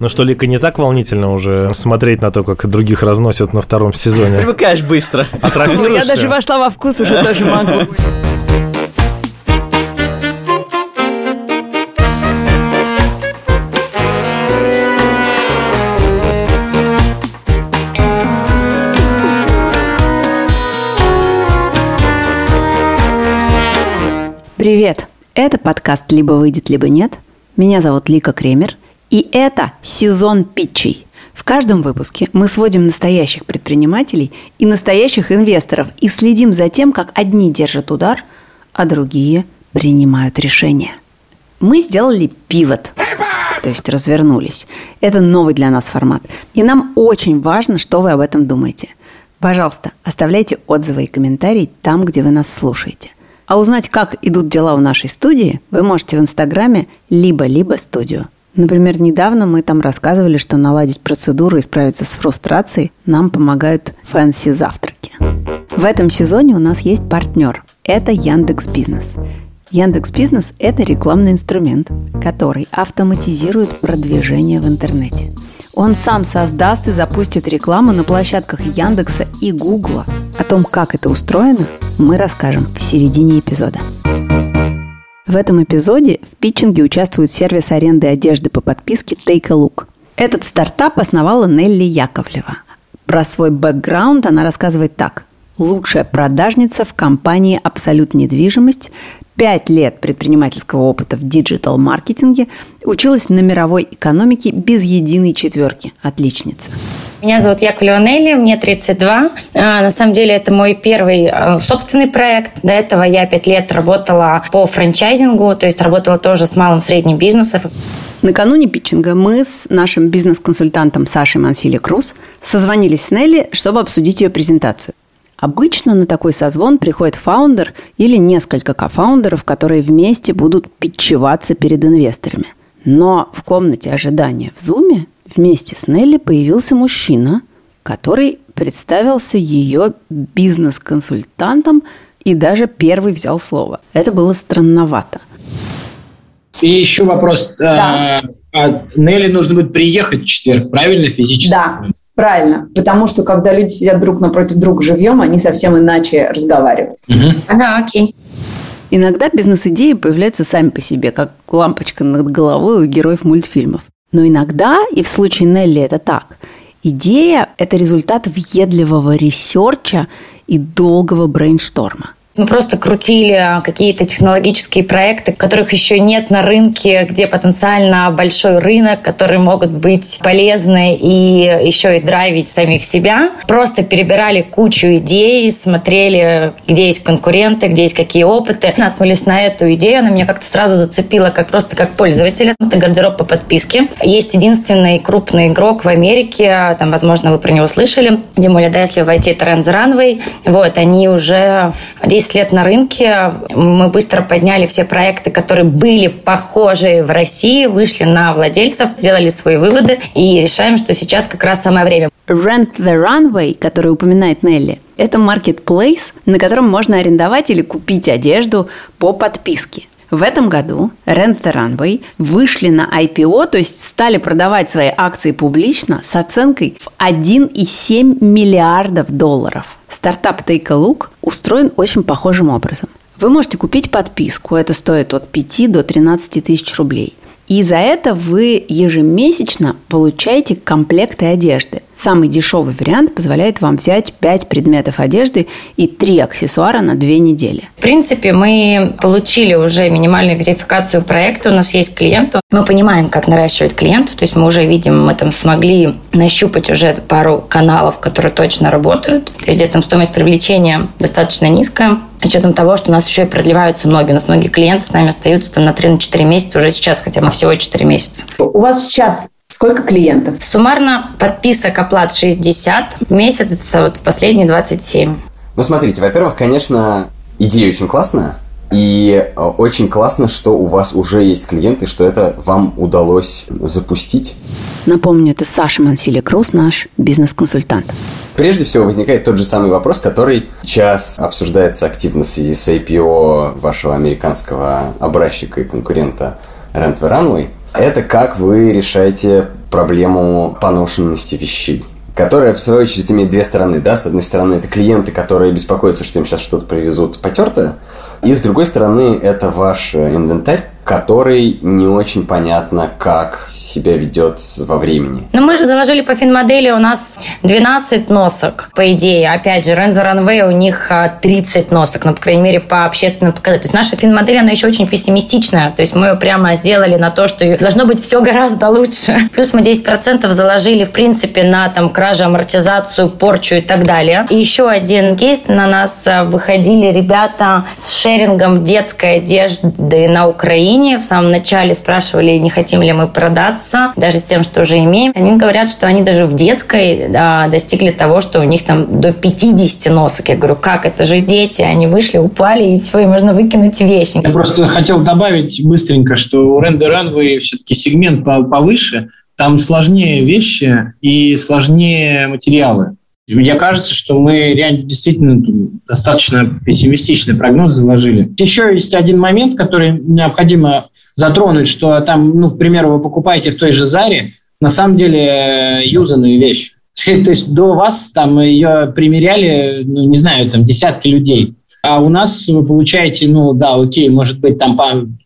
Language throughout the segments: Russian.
Ну что, Лика, не так волнительно уже смотреть на то, как других разносят на втором сезоне? Привыкаешь быстро. Атрофируешься? Я даже вошла во вкус, уже тоже могу. Привет! Это подкаст «Либо выйдет, либо нет». Меня зовут Лика Кремер, и это сезон питчей. В каждом выпуске мы сводим настоящих предпринимателей и настоящих инвесторов и следим за тем, как одни держат удар, а другие принимают решения. Мы сделали пивот, то есть развернулись. Это новый для нас формат. И нам очень важно, что вы об этом думаете. Пожалуйста, оставляйте отзывы и комментарии там, где вы нас слушаете. А узнать, как идут дела в нашей студии, вы можете в Инстаграме либо-либо студию. Например, недавно мы там рассказывали, что наладить процедуру и справиться с фрустрацией нам помогают фэнси-завтраки. В этом сезоне у нас есть партнер. Это Яндекс Бизнес. Яндекс Бизнес – это рекламный инструмент, который автоматизирует продвижение в интернете. Он сам создаст и запустит рекламу на площадках Яндекса и Гугла. О том, как это устроено, мы расскажем в середине эпизода. В этом эпизоде в питчинге участвует сервис аренды одежды по подписке Take a Look. Этот стартап основала Нелли Яковлева. Про свой бэкграунд она рассказывает так. Лучшая продажница в компании «Абсолют недвижимость», пять лет предпринимательского опыта в диджитал-маркетинге, училась на мировой экономике без единой четверки. Отличница. Меня зовут Яковлева Нелли, мне 32. А, на самом деле это мой первый а, собственный проект. До этого я пять лет работала по франчайзингу, то есть работала тоже с малым средним бизнесом. Накануне питчинга мы с нашим бизнес-консультантом Сашей Мансили Круз созвонились с Нелли, чтобы обсудить ее презентацию. Обычно на такой созвон приходит фаундер или несколько кофаундеров, которые вместе будут питчеваться перед инвесторами. Но в комнате ожидания в Зуме вместе с Нелли появился мужчина, который представился ее бизнес-консультантом и даже первый взял слово. Это было странновато. И еще вопрос. Да. А, а Нелли нужно будет приехать в четверг, правильно, физически? Да. Правильно, потому что когда люди сидят друг напротив друга живьем, они совсем иначе разговаривают. Угу. Да, окей. Иногда бизнес-идеи появляются сами по себе, как лампочка над головой у героев мультфильмов. Но иногда, и в случае Нелли это так, идея – это результат въедливого ресерча и долгого брейншторма – мы просто крутили какие-то технологические проекты, которых еще нет на рынке, где потенциально большой рынок, которые могут быть полезны и еще и драйвить самих себя. Просто перебирали кучу идей, смотрели, где есть конкуренты, где есть какие опыты. Наткнулись на эту идею, она меня как-то сразу зацепила как просто как пользователя. Это гардероб по подписке. Есть единственный крупный игрок в Америке, там, возможно, вы про него слышали, тем более, да, если войти Trends Runway, вот, они уже 10 лет на рынке. Мы быстро подняли все проекты, которые были похожи в России, вышли на владельцев, сделали свои выводы и решаем, что сейчас как раз самое время. Rent the Runway, который упоминает Нелли, это marketplace, на котором можно арендовать или купить одежду по подписке. В этом году Rent the Runway вышли на IPO, то есть стали продавать свои акции публично с оценкой в 1,7 миллиардов долларов. Стартап Take a Look устроен очень похожим образом. Вы можете купить подписку, это стоит от 5 до 13 тысяч рублей. И за это вы ежемесячно получаете комплекты одежды. Самый дешевый вариант позволяет вам взять 5 предметов одежды и 3 аксессуара на 2 недели. В принципе, мы получили уже минимальную верификацию проекта. У нас есть клиент. Мы понимаем, как наращивать клиентов. То есть мы уже видим, мы там смогли нащупать уже пару каналов, которые точно работают. То есть где там стоимость привлечения достаточно низкая. С учетом того, что у нас еще и продлеваются многие. У нас многие клиенты с нами остаются там на 3-4 месяца уже сейчас, хотя мы всего 4 месяца. У вас сейчас Сколько клиентов? Суммарно подписок оплат 60, в месяц вот в последние 27. Ну, смотрите, во-первых, конечно, идея очень классная, и э, очень классно, что у вас уже есть клиенты, что это вам удалось запустить. Напомню, это Саша Мансили Круз, наш бизнес-консультант. Прежде всего возникает тот же самый вопрос, который сейчас обсуждается активно в связи с IPO вашего американского образчика и конкурента Rent Runway. Это как вы решаете проблему поношенности вещей которая, в свою очередь, имеет две стороны. Да? С одной стороны, это клиенты, которые беспокоятся, что им сейчас что-то привезут потертое. И с другой стороны, это ваш инвентарь, который не очень понятно, как себя ведет во времени. Но мы же заложили по финмодели у нас 12 носок, по идее. Опять же, Renzo Runway у них 30 а, носок, ну, по крайней мере, по общественным показателям. То есть наша финмодель, она еще очень пессимистичная. То есть мы ее прямо сделали на то, что должно быть все гораздо лучше. Плюс мы 10% заложили, в принципе, на там кражу, амортизацию, порчу и так далее. И еще один кейс. На нас а, выходили ребята с шерингом детской одежды на Украине Украине. В самом начале спрашивали, не хотим ли мы продаться, даже с тем, что уже имеем. Они говорят, что они даже в детской да, достигли того, что у них там до 50 носок. Я говорю, как это же дети? Они вышли, упали, и все, и можно выкинуть вещи. Я просто хотел добавить быстренько, что у Ренды Runway все-таки сегмент повыше, там сложнее вещи и сложнее материалы. Мне кажется, что мы реально действительно достаточно пессимистичный прогноз заложили. Еще есть один момент, который необходимо затронуть, что там, ну, к примеру, вы покупаете в той же Заре, на самом деле, э, юзанную вещь. То есть до вас там ее примеряли, ну, не знаю, там десятки людей. А у нас вы получаете, ну да, окей, может быть, там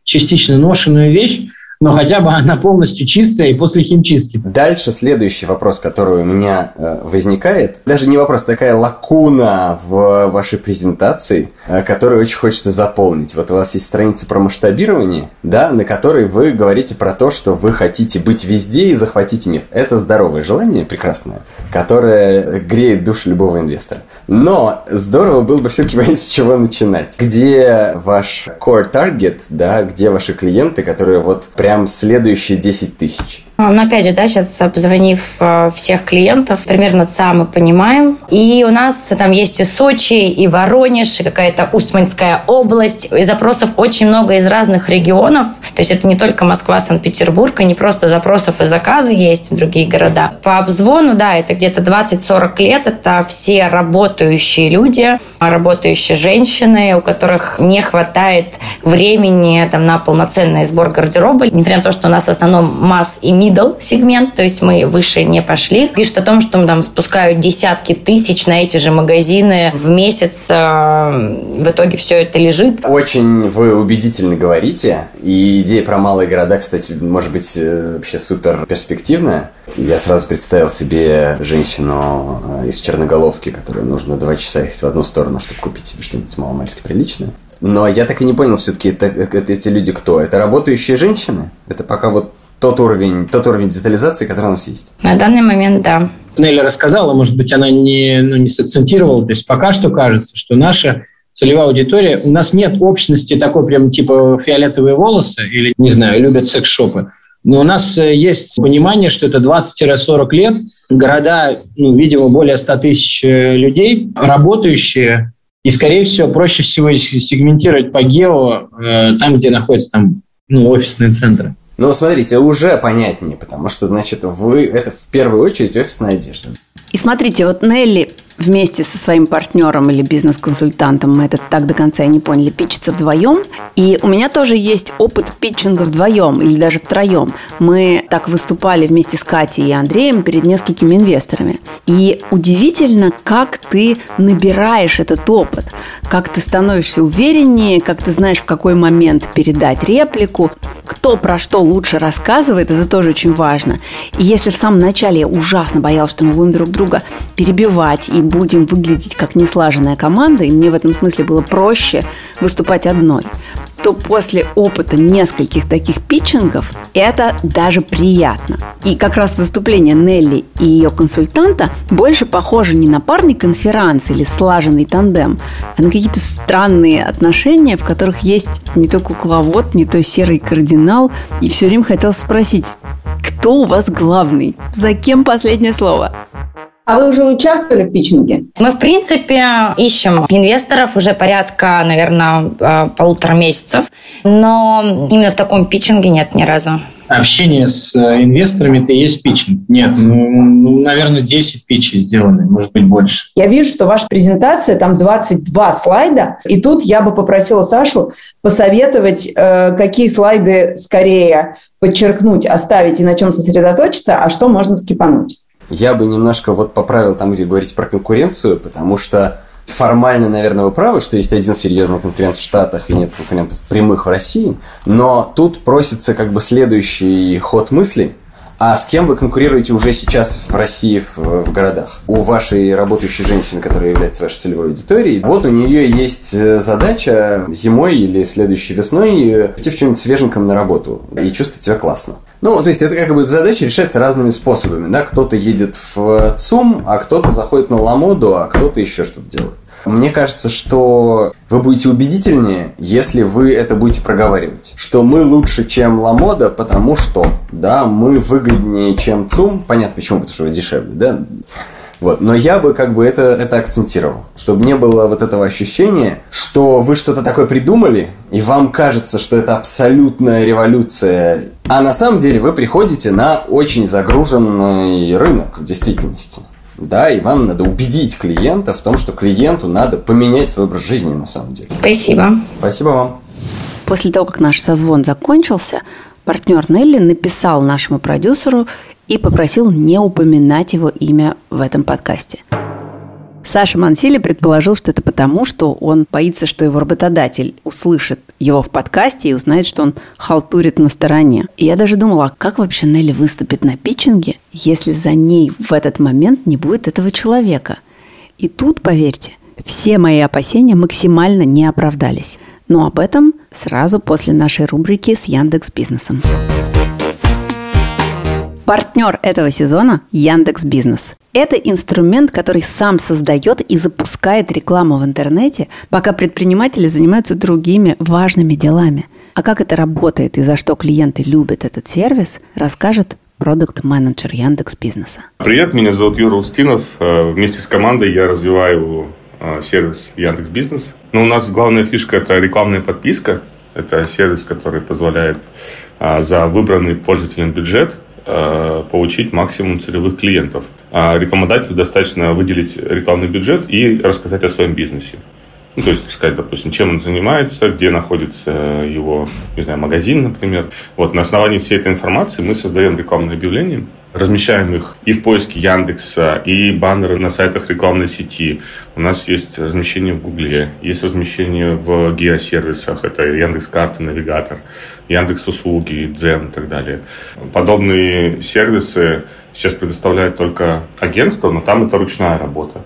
частично ношенную вещь, но хотя бы она полностью чистая и после химчистки. Дальше следующий вопрос, который у меня э, возникает, даже не вопрос, такая лакуна в вашей презентации, э, которую очень хочется заполнить. Вот у вас есть страница про масштабирование, да, на которой вы говорите про то, что вы хотите быть везде и захватить мир. Это здоровое желание, прекрасное, которое греет душу любого инвестора. Но здорово было бы все-таки понять, с чего начинать. Где ваш core target, да, где ваши клиенты, которые вот прям следующие 10 тысяч? А, Но ну, опять же, да, сейчас обзвонив э, всех клиентов, примерно ЦА мы понимаем. И у нас там есть и Сочи, и Воронеж, и какая-то Устманская область. И запросов очень много из разных регионов. То есть это не только Москва, Санкт-Петербург, и не просто запросов и заказы есть в другие города. По обзвону, да, это где-то 20-40 лет. Это все работающие люди, работающие женщины, у которых не хватает времени там, на полноценный сбор гардероба. Несмотря на то, что у нас в основном масс и middle сегмент, то есть мы выше не пошли. Пишут о том, что там спускают десятки тысяч на эти же магазины в месяц. А, в итоге все это лежит. Очень вы убедительно говорите. И идея про малые города, кстати, может быть э, вообще супер перспективная. Я сразу представил себе женщину э, из Черноголовки, которой нужно два часа ехать в одну сторону, чтобы купить себе что-нибудь маломальски приличное. Но я так и не понял все-таки, это, это, эти люди кто? Это работающие женщины? Это пока вот тот уровень, тот уровень детализации, который у нас есть? На данный момент, да. Нелли рассказала, может быть, она не, ну, не сакцентировала. То есть пока что кажется, что наша целевая аудитория, у нас нет общности такой прям типа фиолетовые волосы или, не знаю, любят секс-шопы. Но у нас э, есть понимание, что это 20-40 лет, города, ну, видимо, более 100 тысяч э, людей, работающие, и, скорее всего, проще всего сегментировать по гео э, там, где находятся там, ну, офисные центры. Ну, смотрите, уже понятнее, потому что, значит, вы это в первую очередь офисная одежда. И смотрите, вот Нелли вместе со своим партнером или бизнес-консультантом, мы это так до конца и не поняли, питчится вдвоем. И у меня тоже есть опыт питчинга вдвоем или даже втроем. Мы так выступали вместе с Катей и Андреем перед несколькими инвесторами. И удивительно, как ты набираешь этот опыт, как ты становишься увереннее, как ты знаешь, в какой момент передать реплику, кто про что лучше рассказывает, это тоже очень важно. И если в самом начале я ужасно боялась, что мы будем друг друга перебивать и будем выглядеть как неслаженная команда, и мне в этом смысле было проще выступать одной, то после опыта нескольких таких питчингов это даже приятно. И как раз выступление Нелли и ее консультанта больше похоже не на парный конферанс или слаженный тандем, а на какие-то странные отношения, в которых есть не то кукловод, не то серый кардинал. И все время хотел спросить, кто у вас главный? За кем последнее слово? А вы уже участвовали в питчинге? Мы, в принципе, ищем инвесторов уже порядка, наверное, э, полутора месяцев. Но именно в таком питчинге нет ни разу. общение с э, инвесторами это и есть питчинг. Нет, ну, ну, наверное, 10 питчей сделаны, может быть, больше. Я вижу, что ваша презентация, там 22 слайда, и тут я бы попросила Сашу посоветовать, э, какие слайды скорее подчеркнуть, оставить и на чем сосредоточиться, а что можно скипануть. Я бы немножко вот поправил там, где говорите про конкуренцию, потому что формально, наверное, вы правы, что есть один серьезный конкурент в Штатах и нет конкурентов прямых в России, но тут просится как бы следующий ход мысли – а с кем вы конкурируете уже сейчас в России, в, в городах? У вашей работающей женщины, которая является вашей целевой аудиторией, вот у нее есть э, задача зимой или следующей весной идти в чем-нибудь свеженьком на работу и чувствовать себя классно. Ну, то есть это как бы задача решается разными способами, да, кто-то едет в ЦУМ, а кто-то заходит на Ламоду, а кто-то еще что-то делает. Мне кажется, что вы будете убедительнее, если вы это будете проговаривать. Что мы лучше, чем Ламода, потому что, да, мы выгоднее, чем ЦУМ. Понятно почему, потому что вы дешевле, да. Вот. Но я бы как бы это, это акцентировал, чтобы не было вот этого ощущения, что вы что-то такое придумали, и вам кажется, что это абсолютная революция. А на самом деле вы приходите на очень загруженный рынок в действительности да, и вам надо убедить клиента в том, что клиенту надо поменять свой образ жизни на самом деле. Спасибо. Спасибо вам. После того, как наш созвон закончился, партнер Нелли написал нашему продюсеру и попросил не упоминать его имя в этом подкасте – Саша Мансили предположил, что это потому, что он боится, что его работодатель услышит его в подкасте и узнает, что он халтурит на стороне. И я даже думала, а как вообще Нелли выступит на питчинге, если за ней в этот момент не будет этого человека? И тут, поверьте, все мои опасения максимально не оправдались. Но об этом сразу после нашей рубрики с Яндекс Бизнесом. Партнер этого сезона – Яндекс Бизнес. Это инструмент, который сам создает и запускает рекламу в интернете, пока предприниматели занимаются другими важными делами. А как это работает и за что клиенты любят этот сервис, расскажет продукт-менеджер Яндекс Бизнеса. Привет, меня зовут Юра Устинов. Э, вместе с командой я развиваю э, сервис Яндекс Бизнес. Но у нас главная фишка – это рекламная подписка. Это сервис, который позволяет э, за выбранный пользователем бюджет получить максимум целевых клиентов. А рекламодателю достаточно выделить рекламный бюджет и рассказать о своем бизнесе. Ну, то есть сказать, допустим, чем он занимается, где находится его, не знаю, магазин, например. Вот на основании всей этой информации мы создаем рекламные объявления, размещаем их и в поиске Яндекса, и баннеры на сайтах рекламной сети. У нас есть размещение в Гугле, есть размещение в геосервисах, это Яндекс карты, навигатор, Яндекс услуги, Дзен и так далее. Подобные сервисы сейчас предоставляют только агентство, но там это ручная работа.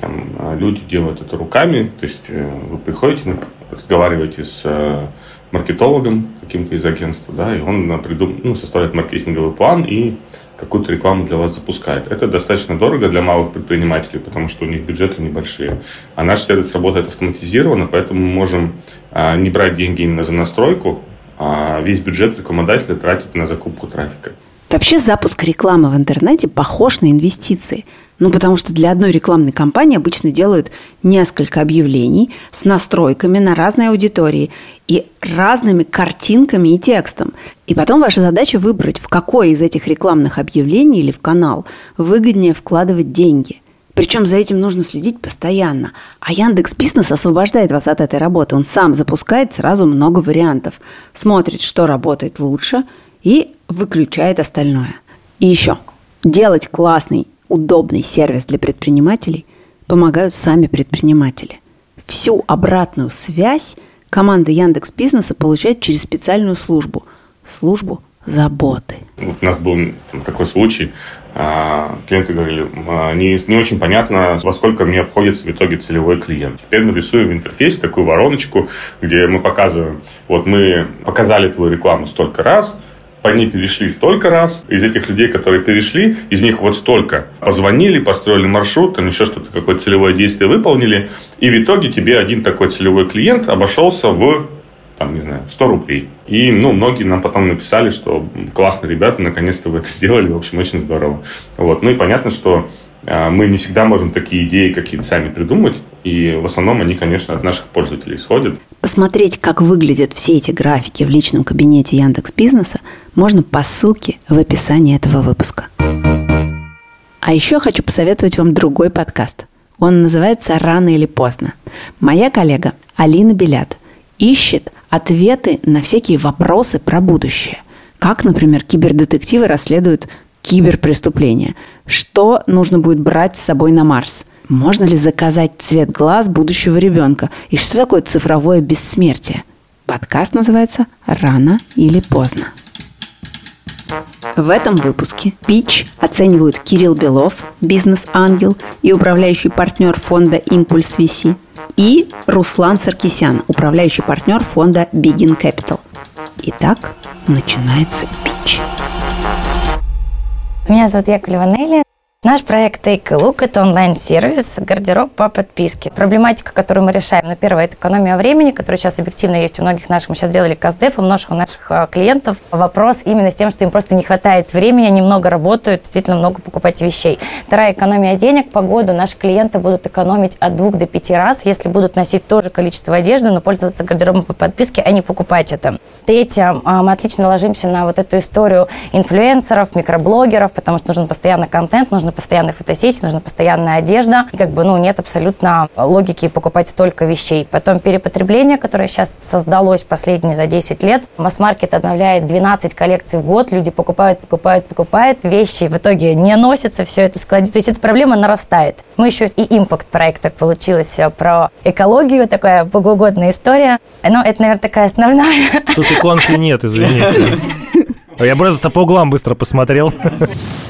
Там а, люди делают это руками, то есть э, вы приходите, разговариваете с э, маркетологом каким-то из агентства, да, и он придум... ну, составляет маркетинговый план и какую-то рекламу для вас запускает. Это достаточно дорого для малых предпринимателей, потому что у них бюджеты небольшие. А наш сервис работает автоматизированно, поэтому мы можем а, не брать деньги именно за настройку, а весь бюджет рекламодателя тратить на закупку трафика. Вообще запуск рекламы в интернете похож на инвестиции. Ну, потому что для одной рекламной кампании обычно делают несколько объявлений с настройками на разные аудитории и разными картинками и текстом. И потом ваша задача выбрать, в какое из этих рекламных объявлений или в канал выгоднее вкладывать деньги. Причем за этим нужно следить постоянно. А Яндекс Бизнес освобождает вас от этой работы. Он сам запускает сразу много вариантов. Смотрит, что работает лучше – и выключает остальное. И еще, делать классный, удобный сервис для предпринимателей помогают сами предприниматели. Всю обратную связь команда Яндекс Бизнеса получает через специальную службу – службу заботы. Вот у нас был такой случай, а, клиенты говорили, «А, не, не очень понятно, во сколько мне обходится в итоге целевой клиент. Теперь мы рисуем в интерфейсе такую вороночку, где мы показываем, вот мы показали твою рекламу столько раз, по ней перешли столько раз. Из этих людей, которые перешли, из них вот столько позвонили, построили маршрут, там еще что-то, какое-то целевое действие выполнили. И в итоге тебе один такой целевой клиент обошелся в там, не знаю, 100 рублей. И, ну, многие нам потом написали, что классно, ребята, наконец-то вы это сделали, в общем, очень здорово. Вот. Ну и понятно, что мы не всегда можем такие идеи какие-то сами придумать, и в основном они, конечно, от наших пользователей исходят. Посмотреть, как выглядят все эти графики в личном кабинете Яндекс Бизнеса, можно по ссылке в описании этого выпуска. А еще хочу посоветовать вам другой подкаст. Он называется «Рано или поздно». Моя коллега Алина Белят ищет ответы на всякие вопросы про будущее. Как, например, кибердетективы расследуют киберпреступления. Что нужно будет брать с собой на Марс? Можно ли заказать цвет глаз будущего ребенка? И что такое цифровое бессмертие? Подкаст называется «Рано или поздно». В этом выпуске «Пич» оценивают Кирилл Белов, бизнес-ангел и управляющий партнер фонда «Импульс VC», и Руслан Саркисян, управляющий партнер фонда Begin Capital. Итак, начинается «Пич». Меня зовут Яковлева Нелли. Наш проект Take a Look – это онлайн-сервис, гардероб по подписке. Проблематика, которую мы решаем, ну, первое – это экономия времени, которая сейчас объективно есть у многих наших. Мы сейчас делали каздев, у многих наших а, клиентов. Вопрос именно с тем, что им просто не хватает времени, они много работают, действительно много покупать вещей. Вторая – экономия денег. По году наши клиенты будут экономить от двух до пяти раз, если будут носить то же количество одежды, но пользоваться гардеробом по подписке, а не покупать это. Третье – мы отлично ложимся на вот эту историю инфлюенсеров, микроблогеров, потому что нужен постоянно контент, нужно постоянные фотосессии, нужна постоянная одежда. И как бы, ну, нет абсолютно логики покупать столько вещей. Потом перепотребление, которое сейчас создалось последние за 10 лет. Масс-маркет обновляет 12 коллекций в год. Люди покупают, покупают, покупают. Вещи в итоге не носятся, все это складируется. То есть эта проблема нарастает. Мы еще и импакт проект так получилось э, про экологию, такая богоугодная история. Но это, наверное, такая основная. Тут иконки нет, извините. Я просто по углам быстро посмотрел.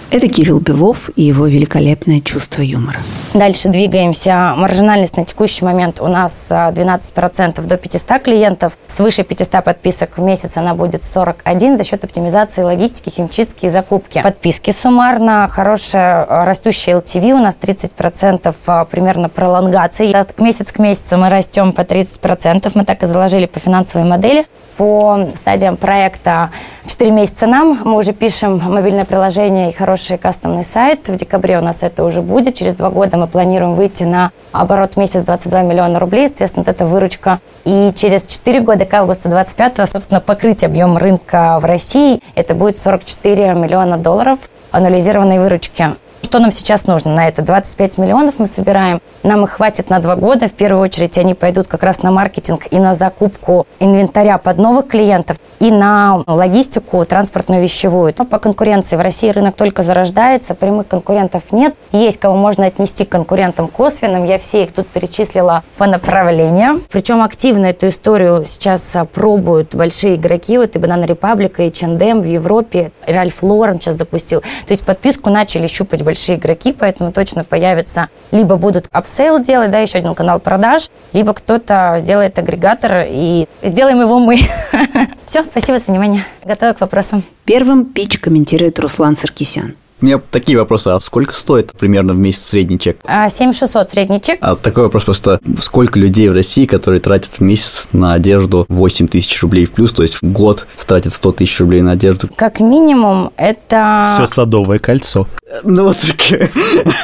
Это Кирилл Белов и его великолепное чувство юмора. Дальше двигаемся. Маржинальность на текущий момент у нас 12% до 500 клиентов. Свыше 500 подписок в месяц она будет 41 за счет оптимизации логистики, химчистки и закупки. Подписки суммарно. Хорошая растущая LTV у нас 30% примерно пролонгации. Месяц к месяцу мы растем по 30%. Мы так и заложили по финансовой модели. По стадиям проекта 4 месяца нам. Мы уже пишем мобильное приложение и хороший кастомный сайт. В декабре у нас это уже будет. Через два года мы планируем выйти на оборот в месяц 22 миллиона рублей. Естественно, вот эта выручка. И через 4 года, к августу 25 собственно, покрыть объем рынка в России. Это будет 44 миллиона долларов анализированной выручки. Что нам сейчас нужно на это? 25 миллионов мы собираем. Нам их хватит на два года. В первую очередь они пойдут как раз на маркетинг и на закупку инвентаря под новых клиентов и на логистику транспортную вещевую. Но по конкуренции в России рынок только зарождается, прямых конкурентов нет. Есть кого можно отнести к конкурентам косвенным. Я все их тут перечислила по направлениям. Причем активно эту историю сейчас пробуют большие игроки. Вот и Banana Republic, и H&M в Европе, Ральф Лорен сейчас запустил. То есть подписку начали щупать большие игроки, поэтому точно появится, либо будут upsell делать, да, еще один канал продаж, либо кто-то сделает агрегатор и сделаем его мы. Все, спасибо за внимание. Готова к вопросам. Первым пич комментирует Руслан Саркисян. У меня такие вопросы. А сколько стоит примерно в месяц средний чек? 7600 а, средний чек. А такой вопрос просто. Сколько людей в России, которые тратят в месяц на одежду 8 тысяч рублей в плюс, то есть в год тратят 100 тысяч рублей на одежду? Как минимум это... Все садовое кольцо. Ну вот.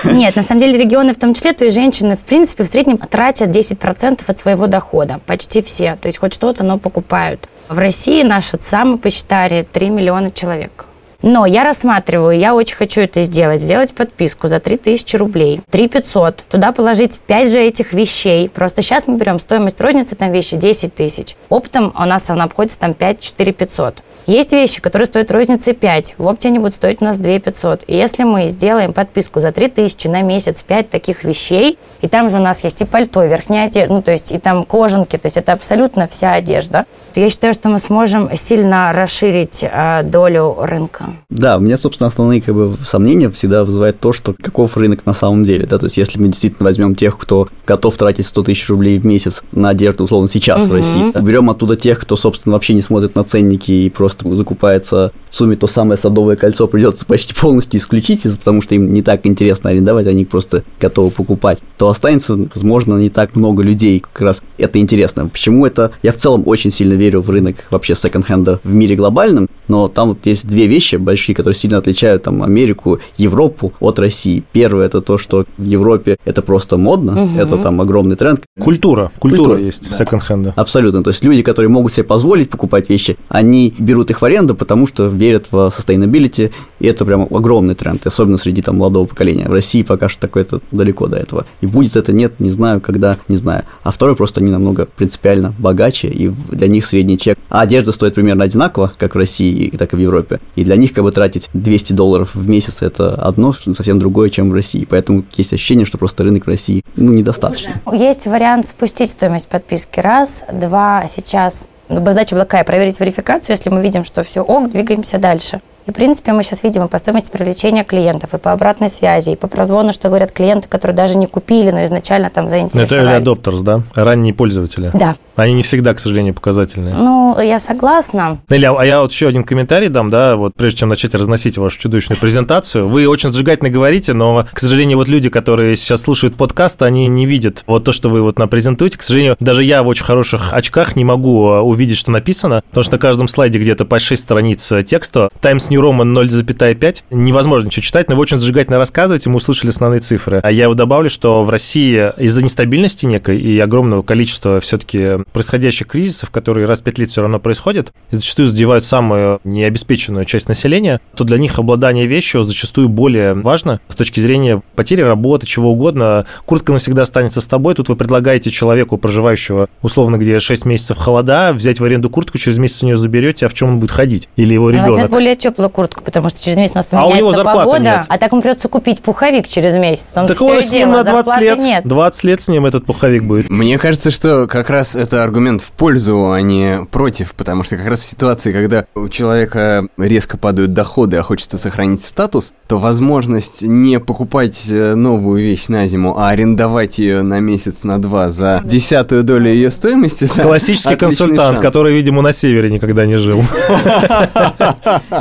Нет, на самом деле регионы в том числе, то есть женщины в принципе в среднем тратят 10% от своего дохода. Почти все. То есть хоть что-то, но покупают. В России наши ЦАМы посчитали 3 миллиона человек. Но я рассматриваю, я очень хочу это сделать, сделать подписку за 3000 рублей, 3 500, туда положить 5 же этих вещей. Просто сейчас мы берем стоимость розницы там вещи 10 тысяч. Оптом у нас она обходится там 5 4 500. Есть вещи, которые стоят розницы 5, в опте они будут стоить у нас 2 500. И если мы сделаем подписку за 3 тысячи на месяц 5 таких вещей, и там же у нас есть и пальто, верхняя одежда, ну то есть и там кожанки, то есть это абсолютно вся одежда. Я считаю, что мы сможем сильно расширить э, долю рынка. Да, у меня, собственно, основные как бы, сомнения всегда вызывает то, что каков рынок на самом деле. Да? То есть, если мы действительно возьмем тех, кто готов тратить 100 тысяч рублей в месяц на одежду, условно, сейчас угу. в России, да? берем оттуда тех, кто, собственно, вообще не смотрит на ценники и просто закупается в сумме то самое садовое кольцо, придется почти полностью исключить, потому что им не так интересно арендовать, они просто готовы покупать, то останется, возможно, не так много людей. Как раз это интересно. Почему это? Я в целом очень сильно верю в рынок вообще секонд-хенда в мире глобальном, но там вот есть две вещи большие, которые сильно отличают там Америку, Европу от России. Первое это то, что в Европе это просто модно, угу. это там огромный тренд. Культура, культура, культура есть да. секонд-хенда. Абсолютно. То есть люди, которые могут себе позволить покупать вещи, они берут их в аренду, потому что верят в sustainability, и это прям огромный тренд, особенно среди там молодого поколения. В России пока что такое-то далеко до этого. И будет это нет, не знаю, когда, не знаю. А второй просто они намного принципиально богаче, и для них средний чек. А одежда стоит примерно одинаково, как в России, так и в Европе. И для них как бы тратить 200 долларов в месяц это одно, совсем другое, чем в России. Поэтому есть ощущение, что просто рынок в России ну, недостаточно. Есть вариант спустить стоимость подписки раз. Два, сейчас задача была? Проверить верификацию. Если мы видим, что все ок, двигаемся дальше. И, в принципе, мы сейчас видим и по стоимости привлечения клиентов, и по обратной связи, и по прозвону, что говорят клиенты, которые даже не купили, но изначально там заинтересовались. Это adopters, да? Ранние пользователи. Да. Они не всегда, к сожалению, показательные. Ну, я согласна. Неля, а я вот еще один комментарий дам, да, вот прежде чем начать разносить вашу чудовищную презентацию. Вы очень зажигательно говорите, но, к сожалению, вот люди, которые сейчас слушают подкаст, они не видят вот то, что вы вот напрезентуете. К сожалению, даже я в очень хороших очках не могу а, увидеть, что написано, потому что на каждом слайде где-то по 6 страниц текста. Times New Roman 0,5. Невозможно ничего читать, но вы очень зажигательно рассказываете, мы услышали основные цифры. А я добавлю, что в России из-за нестабильности некой и огромного количества все-таки происходящих кризисов, которые раз в пять лет все равно происходят, и зачастую задевают самую необеспеченную часть населения, то для них обладание вещью зачастую более важно с точки зрения потери работы, чего угодно. Куртка навсегда останется с тобой. Тут вы предлагаете человеку, проживающего условно где 6 месяцев холода, взять в аренду куртку, через месяц у нее заберете, а в чем он будет ходить? Или его ребенок? более теплую куртку, потому что через месяц у нас поменяется а у него погода, нет. а так ему придется купить пуховик через месяц. Он так он с ним на 20 лет. Нет. 20 лет с ним этот пуховик будет. Мне кажется, что как раз это аргумент в пользу, а не против, потому что как раз в ситуации, когда у человека резко падают доходы, а хочется сохранить статус, то возможность не покупать э, новую вещь на зиму, а арендовать ее на месяц, на два за десятую долю ее стоимости. Классический консультант, шанс. который, видимо, на севере никогда не жил.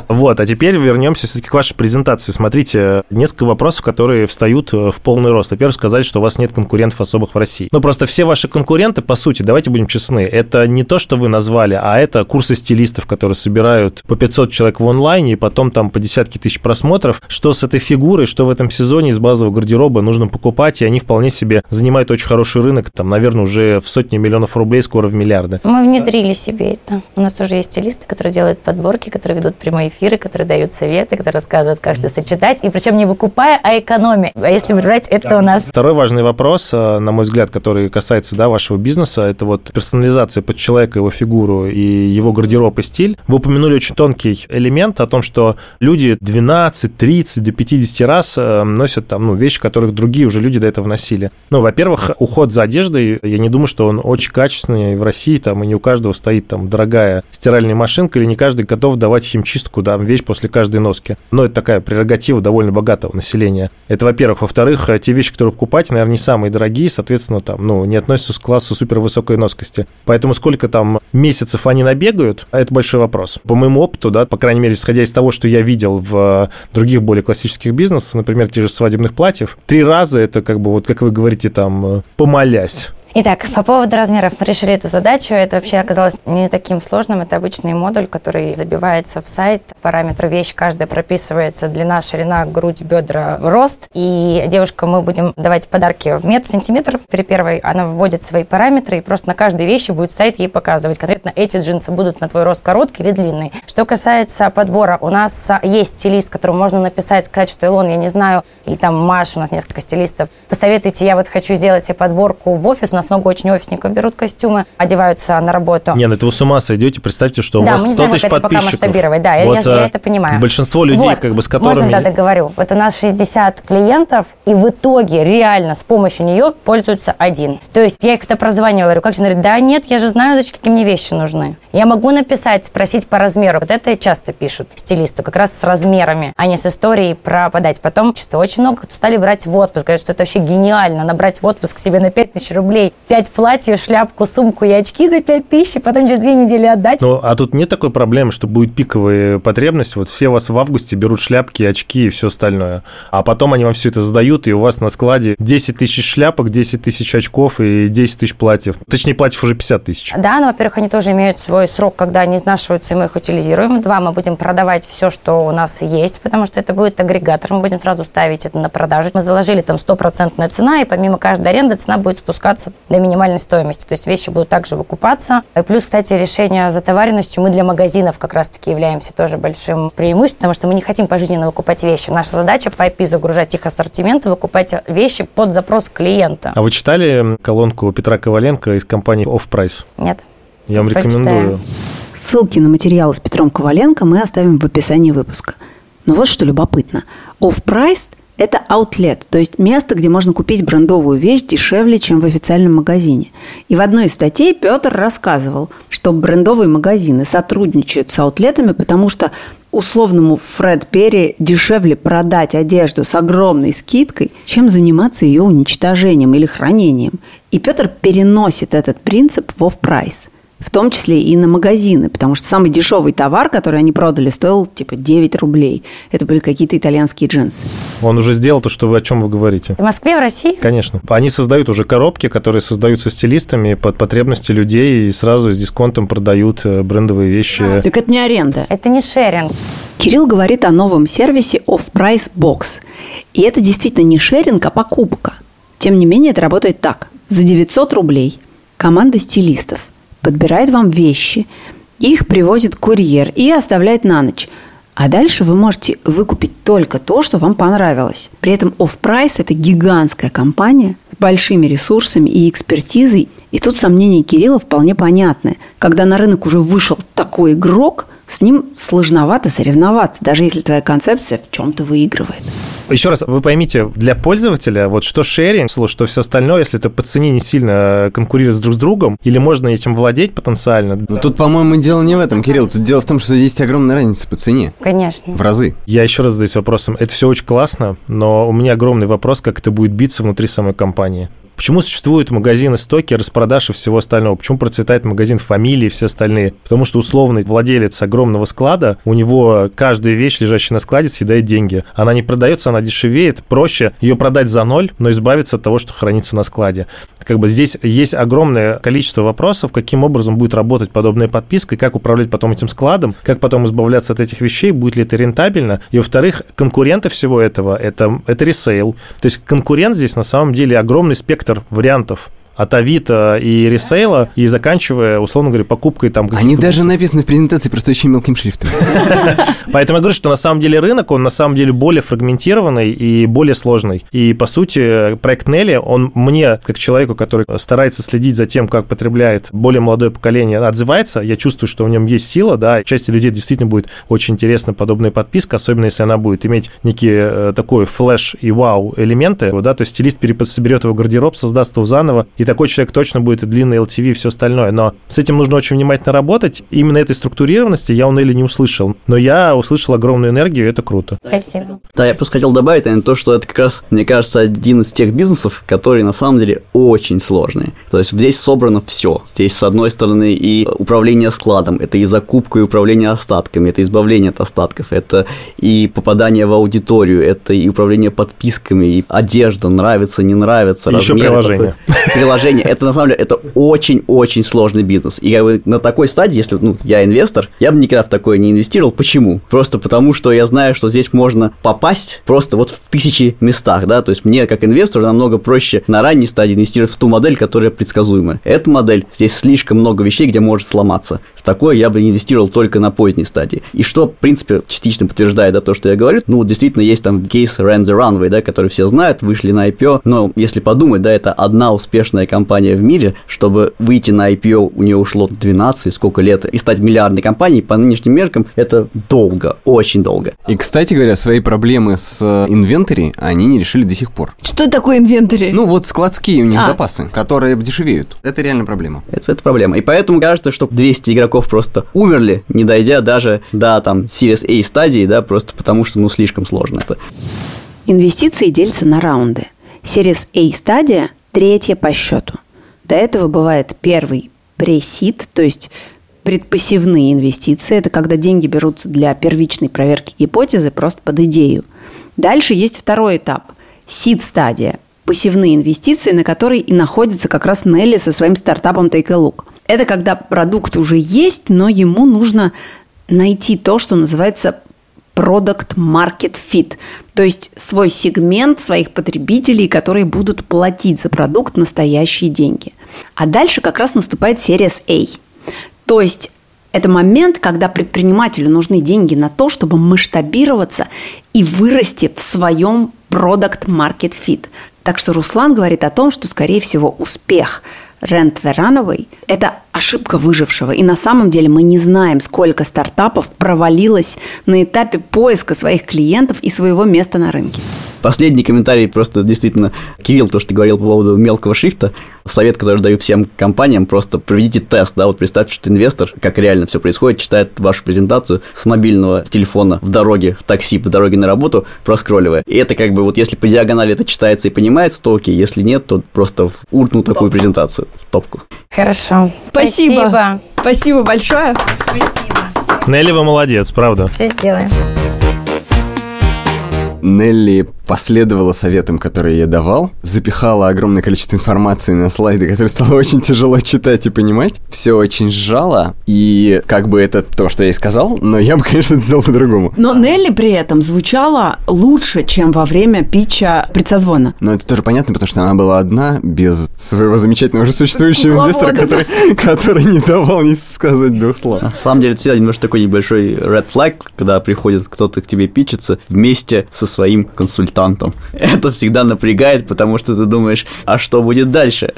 Вот, а теперь вернемся все-таки к вашей презентации. Смотрите, несколько вопросов, которые встают э, в полный рост. Во-первых, сказать, что у вас нет конкурентов особых в России. Ну, просто все ваши конкуренты, по сути, давайте будем честны, это не то, что вы назвали, а это курсы стилистов, которые собирают по 500 человек в онлайне и потом там по десятки тысяч просмотров. Что с этой фигурой, что в этом сезоне из базового гардероба нужно покупать, и они вполне себе занимают очень хороший рынок, там, наверное, уже в сотни миллионов рублей, скоро в миллиарды. Мы внедрили себе это. У нас тоже есть стилисты, которые делают подборки, которые ведут прямые эфиры, которые дают советы, которые рассказывают, как что сочетать, и причем не выкупая, а экономя. А если брать, это у нас... Второй важный вопрос, э, на мой взгляд, который касается да, вашего бизнеса, это вот персонализация под человека, его фигуру и его гардероб и стиль. Вы упомянули очень тонкий элемент о том, что люди 12, 30, до 50 раз э, носят там ну, вещи, которых другие уже люди до этого носили. Ну, во-первых, уход за одеждой, я не думаю, что он очень качественный в России, там, и не у каждого стоит там дорогая стиральная машинка, или не каждый готов давать химчистку, да, вещь после каждой носки. Но это такая прерогатива довольно богатого населения. Это, во-первых. Во-вторых, те вещи, которые покупать, наверное, не самые дорогие, соответственно, там, ну, не относятся к классу супервысокой носкости. Поэтому сколько там месяцев они набегают, а это большой вопрос. По моему опыту, да, по крайней мере, исходя из того, что я видел в э, других более классических бизнесах, например, те же свадебных платьев, три раза это как бы, вот как вы говорите, там, э, помолясь. Итак, по поводу размеров мы решили эту задачу. Это вообще оказалось не таким сложным. Это обычный модуль, который забивается в сайт. Параметры вещь каждая прописывается. Длина, ширина, грудь, бедра, рост. И девушкам мы будем давать подарки в метр сантиметров. При первой она вводит свои параметры, и просто на каждой вещи будет сайт ей показывать. Конкретно эти джинсы будут на твой рост короткий или длинный. Что касается подбора, у нас есть стилист, которому можно написать, сказать, что Илон, я не знаю, или там Маша, у нас несколько стилистов. Посоветуйте, я вот хочу сделать себе подборку в офис. Нас много очень офисников берут костюмы, одеваются на работу. Не, ну это вы с ума сойдете. Представьте, что у да, вас 100 тысяч подписчиков. Пока масштабировать. Да, вот, я, я, я это понимаю. Большинство людей, вот, как бы, с которыми... Можно, да, договорю. Вот у нас 60 клиентов, и в итоге реально с помощью нее пользуется один. То есть я их это прозванивала, говорю, как же? Она говорит, да нет, я же знаю, зачем какие мне вещи нужны. Я могу написать, спросить по размеру. Вот это часто пишут стилисту, как раз с размерами, а не с историей про подать. Потом, что очень много кто стали брать в отпуск. Говорят, что это вообще гениально, набрать в отпуск себе на 5000 рублей пять платьев, шляпку, сумку и очки за пять тысяч, и потом через две недели отдать. Ну, а тут нет такой проблемы, что будет пиковая потребность. Вот все вас в августе берут шляпки, очки и все остальное. А потом они вам все это сдают, и у вас на складе 10 тысяч шляпок, 10 тысяч очков и 10 тысяч платьев. Точнее, платьев уже 50 тысяч. Да, но, во-первых, они тоже имеют свой срок, когда они изнашиваются, и мы их утилизируем. Два, мы будем продавать все, что у нас есть, потому что это будет агрегатор, мы будем сразу ставить это на продажу. Мы заложили там стопроцентная цена, и помимо каждой аренды цена будет спускаться до минимальной стоимости. То есть вещи будут также выкупаться. И плюс, кстати, решение за товарностью мы для магазинов как раз-таки являемся тоже большим преимуществом, потому что мы не хотим пожизненно выкупать вещи. Наша задача по IP загружать их ассортимент выкупать вещи под запрос клиента. А вы читали колонку Петра Коваленко из компании Off Price? Нет. Я вам Прочитаю. рекомендую. Ссылки на материалы с Петром Коваленко мы оставим в описании выпуска. Но вот что любопытно. Off-price – это аутлет, то есть место, где можно купить брендовую вещь дешевле, чем в официальном магазине. И в одной из статей Петр рассказывал, что брендовые магазины сотрудничают с аутлетами, потому что условному Фред Перри дешевле продать одежду с огромной скидкой, чем заниматься ее уничтожением или хранением. И Петр переносит этот принцип в off-price – в том числе и на магазины, потому что самый дешевый товар, который они продали, стоил типа 9 рублей. Это были какие-то итальянские джинсы. Он уже сделал то, что вы о чем вы говорите. В Москве, в России? Конечно. Они создают уже коробки, которые создаются стилистами под потребности людей и сразу с дисконтом продают э, брендовые вещи. Так это не аренда. Это не шеринг. Кирилл говорит о новом сервисе Off-Price Box. И это действительно не шеринг, а покупка. Тем не менее, это работает так. За 900 рублей команда стилистов подбирает вам вещи, их привозит курьер и оставляет на ночь. А дальше вы можете выкупить только то, что вам понравилось. При этом Off-Price – это гигантская компания с большими ресурсами и экспертизой. И тут сомнение Кирилла вполне понятное. Когда на рынок уже вышел такой игрок, с ним сложновато соревноваться, даже если твоя концепция в чем-то выигрывает. Еще раз, вы поймите, для пользователя вот что шеринг, что все остальное, если это по цене не сильно конкурирует друг с другом, или можно этим владеть потенциально. Но тут, по-моему, дело не в этом, Кирилл. Тут дело в том, что есть огромная разница по цене. Конечно. В разы. Я еще раз задаюсь вопросом. Это все очень классно, но у меня огромный вопрос, как это будет биться внутри самой компании. Почему существуют магазины стоки, распродаж и всего остального? Почему процветает магазин фамилии и все остальные? Потому что условный владелец огромного склада, у него каждая вещь, лежащая на складе, съедает деньги. Она не продается, она дешевеет. Проще ее продать за ноль, но избавиться от того, что хранится на складе. Как бы здесь есть огромное количество вопросов, каким образом будет работать подобная подписка, как управлять потом этим складом, как потом избавляться от этих вещей, будет ли это рентабельно. И, во-вторых, конкуренты всего этого это, – это ресейл. То есть конкурент здесь на самом деле огромный спектр вариантов от Авито и ресейла, и заканчивая, условно говоря, покупкой там Они даже написаны в презентации просто очень мелким шрифтом. Поэтому я говорю, что на самом деле рынок, он на самом деле более фрагментированный и более сложный. И, по сути, проект Нелли, он мне, как человеку, который старается следить за тем, как потребляет более молодое поколение, отзывается. Я чувствую, что в нем есть сила, да, части людей действительно будет очень интересна подобная подписка, особенно если она будет иметь некие э, такой флеш и вау элементы, да, то есть стилист соберет его гардероб, создаст его заново, и такой человек точно будет и длинный LTV, и все остальное. Но с этим нужно очень внимательно работать. Именно этой структурированности я у Нелли не услышал. Но я услышал огромную энергию, и это круто. Спасибо. Да, я просто хотел добавить, наверное, то, что это как раз, мне кажется, один из тех бизнесов, которые на самом деле очень сложные. То есть здесь собрано все. Здесь, с одной стороны, и управление складом, это и закупка, и управление остатками, это избавление от остатков, это и попадание в аудиторию, это и управление подписками, и одежда, нравится, не нравится, И еще размеры приложение. такой. Приложение. Это на самом деле это очень-очень сложный бизнес. И как бы на такой стадии, если ну, я инвестор, я бы никогда в такое не инвестировал. Почему? Просто потому, что я знаю, что здесь можно попасть просто вот в тысячи местах, да, то есть мне как инвестору намного проще на ранней стадии инвестировать в ту модель, которая предсказуемая. Эта модель, здесь слишком много вещей, где может сломаться. В такое я бы инвестировал только на поздней стадии. И что, в принципе, частично подтверждает да, то, что я говорю, ну, действительно, есть там кейс Rent the Runway, да, который все знают, вышли на IPO, но если подумать, да, это одна успешная компания в мире, чтобы выйти на IPO, у нее ушло 12, сколько лет, и стать миллиардной компанией, по нынешним меркам, это долго, очень долго. И, кстати говоря, свои проблемы с э, инвентарей они не решили до сих пор. Что такое инвентарь? Ну, вот складские у них А. запасы, которые дешевеют. Это реально проблема. Это, это проблема. И поэтому кажется, что 200 игроков просто умерли, не дойдя даже до там Series A стадии, да, просто потому что, ну, слишком сложно это. Инвестиции делятся на раунды. Series A стадия – третья по счету. До этого бывает первый пресид, то есть предпассивные инвестиции. Это когда деньги берутся для первичной проверки гипотезы просто под идею. Дальше есть второй этап – сид-стадия – пассивные инвестиции, на которые и находится как раз Нелли со своим стартапом Take a Look. Это когда продукт уже есть, но ему нужно найти то, что называется product market fit, то есть свой сегмент своих потребителей, которые будут платить за продукт настоящие деньги. А дальше как раз наступает серия A. То есть это момент, когда предпринимателю нужны деньги на то, чтобы масштабироваться и вырасти в своем product market fit. Так что Руслан говорит о том, что, скорее всего, успех The Runaway – это ошибка выжившего. И на самом деле мы не знаем, сколько стартапов провалилось на этапе поиска своих клиентов и своего места на рынке. Последний комментарий просто действительно, Кирилл, то, что ты говорил по поводу мелкого шрифта, совет, который даю всем компаниям, просто проведите тест, да, вот представьте, что инвестор, как реально все происходит, читает вашу презентацию с мобильного телефона в дороге, в такси, по дороге на работу, проскролливая. И это как бы вот если по диагонали это читается и понимается, то окей, если нет, то просто уркнул такую презентацию в топку. Хорошо. Спасибо. Спасибо, Спасибо большое. Спасибо. Нелли, вы молодец, правда. Все сделаем. Нелли последовала советам, которые я давал, запихала огромное количество информации на слайды, которые стало очень тяжело читать и понимать. Все очень сжало, и как бы это то, что я и сказал, но я бы, конечно, это сделал по-другому. Но Нелли при этом звучала лучше, чем во время питча предсозвона. Но это тоже понятно, потому что она была одна, без своего замечательного уже существующего инвестора, который, который не давал ни сказать двух слов. На самом деле, это всегда немножко такой небольшой red flag, когда приходит кто-то к тебе питчиться вместе со своим консультантом консультантом. Это всегда напрягает, потому что ты думаешь, а что будет дальше?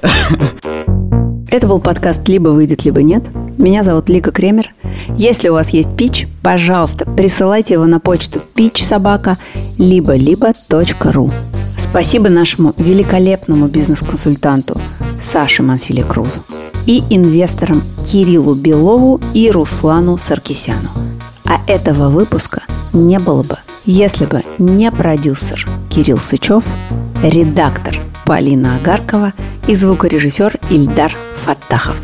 Это был подкаст «Либо выйдет, либо нет». Меня зовут Лика Кремер. Если у вас есть пич, пожалуйста, присылайте его на почту pitchsobaka либо либо.ру. Спасибо нашему великолепному бизнес-консультанту Саше Мансиле Крузу и инвесторам Кириллу Белову и Руслану Саркисяну. А этого выпуска не было бы, если бы не продюсер Кирилл Сычев, редактор Полина Агаркова и звукорежиссер Ильдар Фаттахов.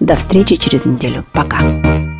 До встречи через неделю. Пока.